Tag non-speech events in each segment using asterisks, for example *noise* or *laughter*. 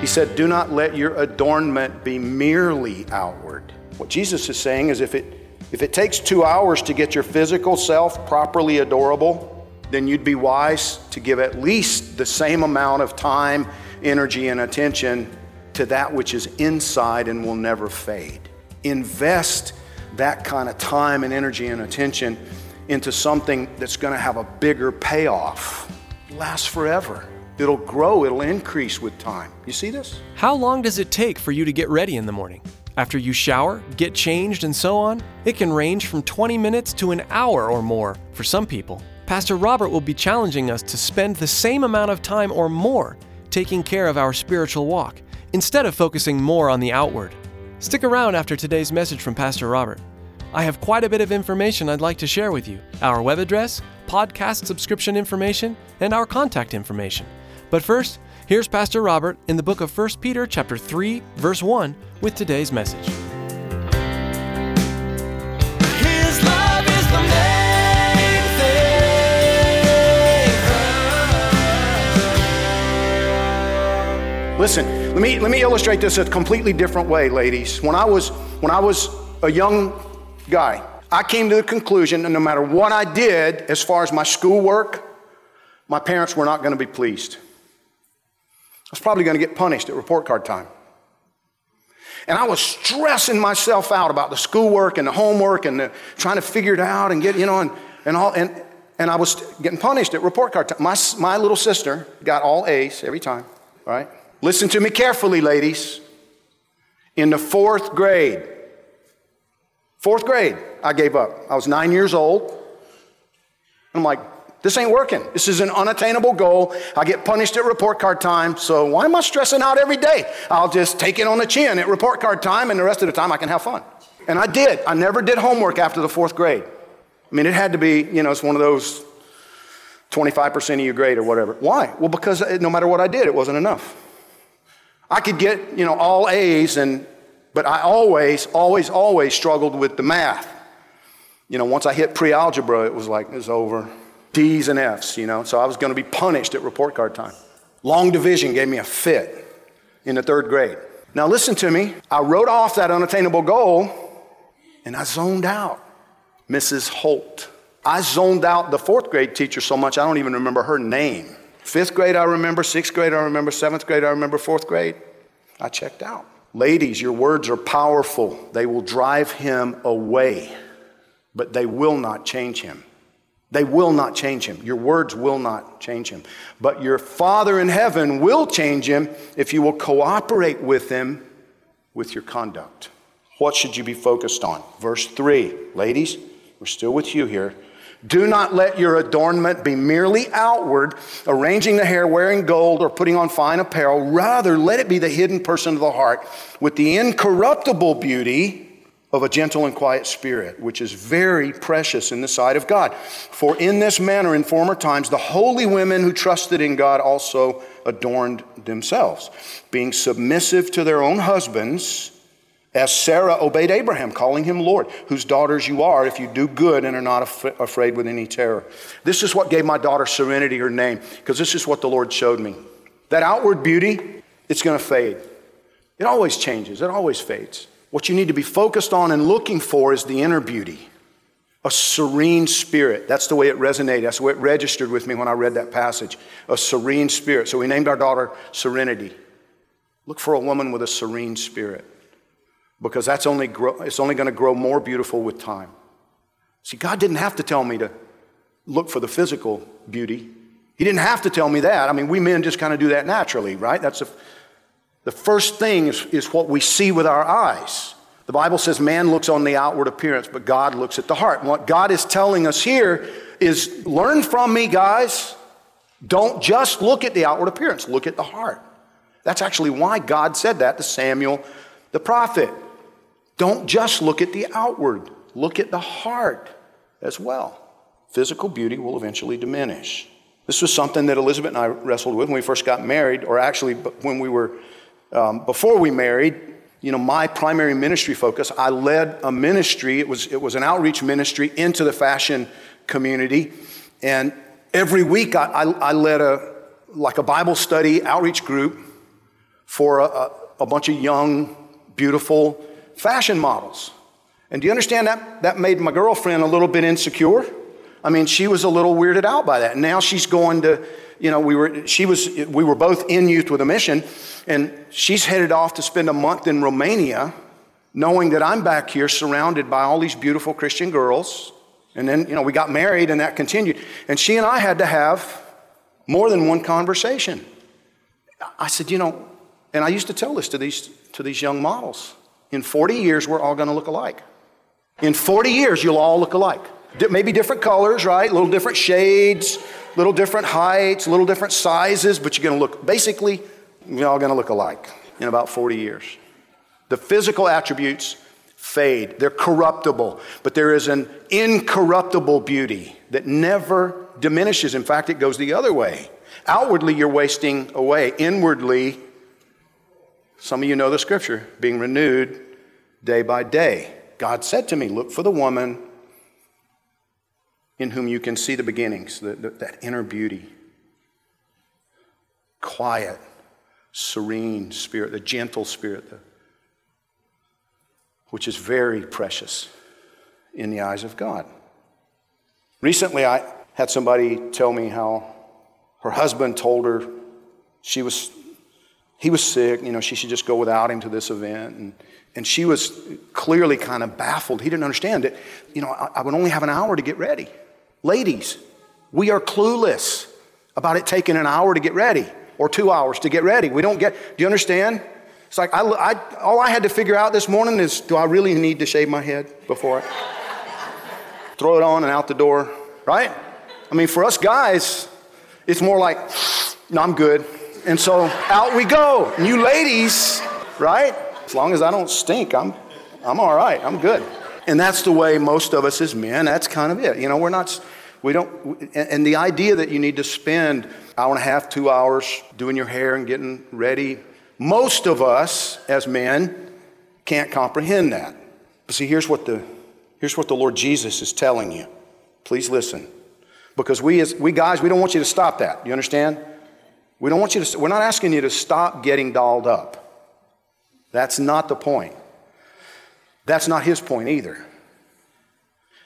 He said, Do not let your adornment be merely outward. What Jesus is saying is if it, if it takes two hours to get your physical self properly adorable, then you'd be wise to give at least the same amount of time, energy, and attention to that which is inside and will never fade. Invest that kind of time and energy and attention into something that's going to have a bigger payoff. Lasts forever. It'll grow, it'll increase with time. You see this? How long does it take for you to get ready in the morning? After you shower, get changed, and so on? It can range from 20 minutes to an hour or more for some people. Pastor Robert will be challenging us to spend the same amount of time or more taking care of our spiritual walk instead of focusing more on the outward. Stick around after today's message from Pastor Robert. I have quite a bit of information I'd like to share with you our web address, podcast subscription information, and our contact information. But first, here's Pastor Robert in the book of 1 Peter chapter 3, verse 1 with today's message. His love is the main thing. Listen, let me, let me illustrate this a completely different way, ladies. When I was, when I was a young guy, I came to the conclusion that no matter what I did as far as my schoolwork, my parents were not going to be pleased. I was probably going to get punished at report card time. And I was stressing myself out about the schoolwork and the homework and the, trying to figure it out and get, you know, and, and all. And, and I was getting punished at report card time. My, my little sister got all A's every time, right? Listen to me carefully, ladies. In the fourth grade, fourth grade, I gave up. I was nine years old. I'm like, this ain't working. This is an unattainable goal. I get punished at report card time, so why am I stressing out every day? I'll just take it on the chin at report card time, and the rest of the time I can have fun. And I did. I never did homework after the fourth grade. I mean, it had to be, you know, it's one of those 25% of your grade or whatever. Why? Well, because uh, no matter what I did, it wasn't enough. I could get, you know, all A's, and but I always, always, always struggled with the math. You know, once I hit pre-algebra, it was like, it's over. D's and F's, you know, so I was going to be punished at report card time. Long division gave me a fit in the third grade. Now, listen to me. I wrote off that unattainable goal and I zoned out Mrs. Holt. I zoned out the fourth grade teacher so much I don't even remember her name. Fifth grade, I remember. Sixth grade, I remember. Seventh grade, I remember. Fourth grade, I checked out. Ladies, your words are powerful. They will drive him away, but they will not change him. They will not change him. Your words will not change him. But your Father in heaven will change him if you will cooperate with him with your conduct. What should you be focused on? Verse 3. Ladies, we're still with you here. Do not let your adornment be merely outward, arranging the hair, wearing gold, or putting on fine apparel. Rather, let it be the hidden person of the heart with the incorruptible beauty of a gentle and quiet spirit, which is very precious in the sight of God. For in this manner, in former times, the holy women who trusted in God also adorned themselves, being submissive to their own husbands, as Sarah obeyed Abraham, calling him Lord, whose daughters you are if you do good and are not af- afraid with any terror. This is what gave my daughter Serenity her name, because this is what the Lord showed me. That outward beauty, it's to fade. It always changes, it always fades. What you need to be focused on and looking for is the inner beauty, a serene spirit. That's the way it resonated. That's the way it registered with me when I read that passage. A serene spirit. So we named our daughter Serenity. Look for a woman with a serene spirit because that's only grow, it's only going to grow more beautiful with time. See, God didn't have to tell me to look for the physical beauty. He didn't have to tell me that. I mean, we men just kind of do that naturally, right? That's a, the first thing is, is what we see with our eyes. The Bible says man looks on the outward appearance, but God looks at the heart. And what God is telling us here is learn from me, guys. Don't just look at the outward appearance, look at the heart. That's actually why God said that to Samuel the prophet. Don't just look at the outward, look at the heart as well. Physical beauty will eventually diminish. This was something that Elizabeth and I wrestled with when we first got married, or actually when we were, um, before we married. You know, my primary ministry focus, I led a ministry, it was, it was an outreach ministry into the fashion community. And every week I, I, I led a, like a Bible study outreach group for a, a, bunch of young, beautiful fashion models. And do you understand that? That made my girlfriend a little bit insecure. I mean, she was a little weirded out by that. Now she's going to, you know, we were, she was, we were both in youth with a mission, and she's headed off to spend a month in Romania, knowing that I'm back here surrounded by all these beautiful Christian girls. And then, you know, we got married and that continued. And she and I had to have more than one conversation. I said, you know, and I used to tell this to these, to these young models in 40 years, we're all going to look alike. In 40 years, you'll all look alike. Maybe different colors, right? Little different shades, little different heights, little different sizes, but you're going to look, basically, you're all going to look alike in about 40 years. The physical attributes fade, they're corruptible, but there is an incorruptible beauty that never diminishes. In fact, it goes the other way. Outwardly, you're wasting away. Inwardly, some of you know the scripture, being renewed day by day. God said to me, Look for the woman in whom you can see the beginnings, the, the, that inner beauty. Quiet, serene spirit, the gentle spirit, the, which is very precious in the eyes of God. Recently, I had somebody tell me how her husband told her she was he was sick, you know, she should just go without him to this event. And, and she was clearly kind of baffled. He didn't understand it. You know, I, I would only have an hour to get ready. Ladies, we are clueless about it taking an hour to get ready or two hours to get ready. We don't get, do you understand? It's like, I, I, all I had to figure out this morning is do I really need to shave my head before I *laughs* throw it on and out the door, right? I mean, for us guys, it's more like, *sniffs* no, I'm good. And so out we go. You ladies, right? As long as I don't stink, I'm, I'm all right. I'm good. And that's the way most of us as men, that's kind of it. You know, we're not, we don't, and the idea that you need to spend hour and a half, two hours doing your hair and getting ready, most of us as men can't comprehend that. But see, here's what the, here's what the Lord Jesus is telling you. Please listen. Because we, as, we guys, we don't want you to stop that. You understand? We don't want you to, we're not asking you to stop getting dolled up. That's not the point. That's not his point either.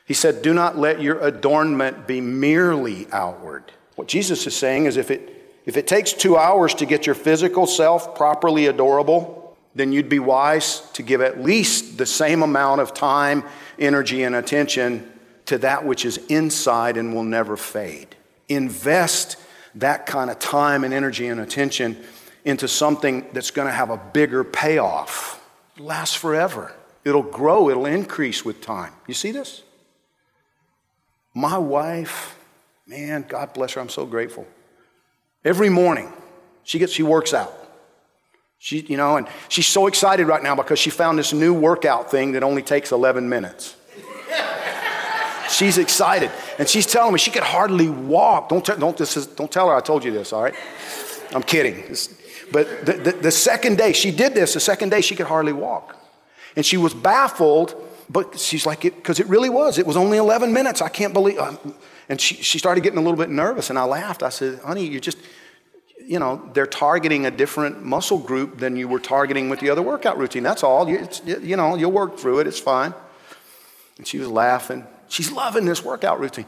He said, Do not let your adornment be merely outward. What Jesus is saying is if it, if it takes two hours to get your physical self properly adorable, then you'd be wise to give at least the same amount of time, energy, and attention to that which is inside and will never fade. Invest that kind of time and energy and attention into something that's going to have a bigger payoff. Lasts forever. It'll grow, it'll increase with time. You see this? My wife, man, God bless her, I'm so grateful. Every morning, she gets she works out. She, you know, and she's so excited right now because she found this new workout thing that only takes 11 minutes. *laughs* she's excited. And she's telling me she could hardly walk. Don't, t- don't, this is, don't tell her I told you this, all right? I'm kidding. But the, the, the second day, she did this, the second day she could hardly walk. And she was baffled, but she's like, because it, it, really was. It was only 11 minutes. I can't believe. Um, and she, she started getting a little bit nervous, and I laughed. I said, honey, you just, you know, they're targeting a different muscle group than you were targeting with the other workout routine. That's all. You, you know, you'll work through it. It's fine. And she was laughing. She's loving this workout routine.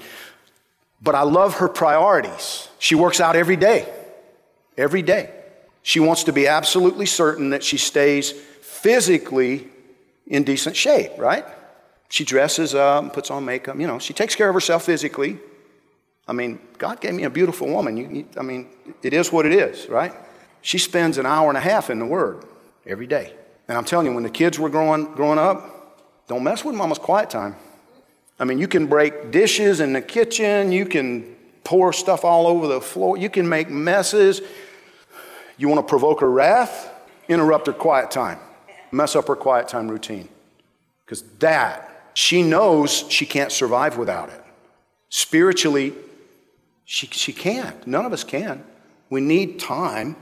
But I love her priorities. She works out every day. Every day. She wants to be absolutely certain that she stays physically in decent shape, right? She dresses up, puts on makeup, you know, she takes care of herself physically. I mean, God gave me a beautiful woman. You, you, I mean, it is what it is, right? She spends an hour and a half in the Word every day. And I'm telling you, when the kids were growing, growing up, don't mess with mama's quiet time. I mean, you can break dishes in the kitchen, you can pour stuff all over the floor, you can make messes. You want to provoke her wrath? Interrupt her quiet time. Mess up her quiet time routine. Because that, she knows she can't survive without it. Spiritually, she, she can't. None of us can. We need time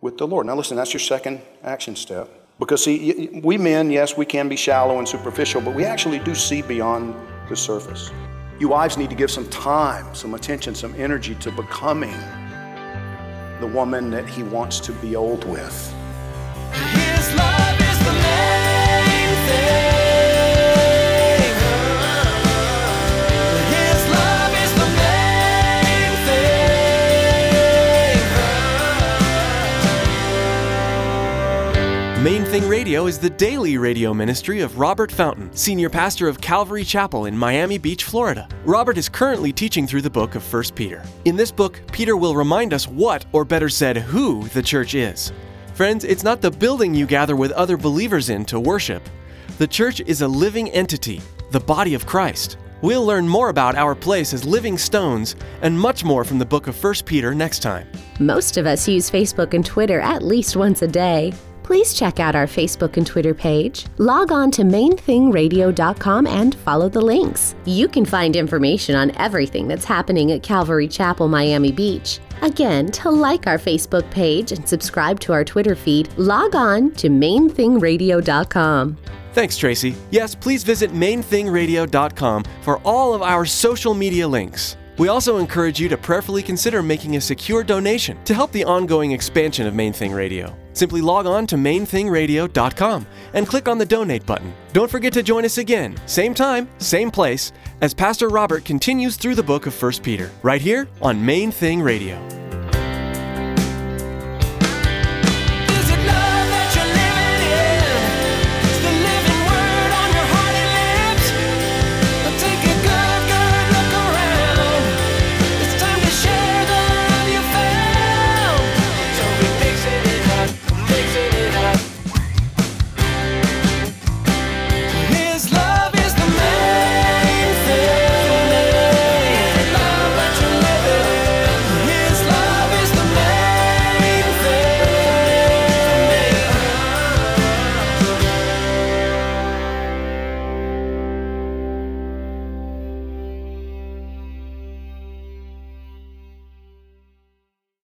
with the Lord. Now, listen, that's your second action step. Because, see, we men, yes, we can be shallow and superficial, but we actually do see beyond the surface. You wives need to give some time, some attention, some energy to becoming the woman that he wants to be old with. Thing. Radio is the daily radio ministry of Robert Fountain, senior pastor of Calvary Chapel in Miami Beach, Florida. Robert is currently teaching through the book of 1 Peter. In this book, Peter will remind us what, or better said, who the church is. Friends, it's not the building you gather with other believers in to worship. The church is a living entity, the body of Christ. We'll learn more about our place as living stones and much more from the book of 1 Peter next time. Most of us use Facebook and Twitter at least once a day. Please check out our Facebook and Twitter page. Log on to mainthingradio.com and follow the links. You can find information on everything that's happening at Calvary Chapel, Miami Beach. Again, to like our Facebook page and subscribe to our Twitter feed, log on to mainthingradio.com. Thanks, Tracy. Yes, please visit mainthingradio.com for all of our social media links. We also encourage you to prayerfully consider making a secure donation to help the ongoing expansion of Main Thing Radio. Simply log on to mainthingradio.com and click on the donate button. Don't forget to join us again, same time, same place, as Pastor Robert continues through the book of 1 Peter, right here on Main Thing Radio.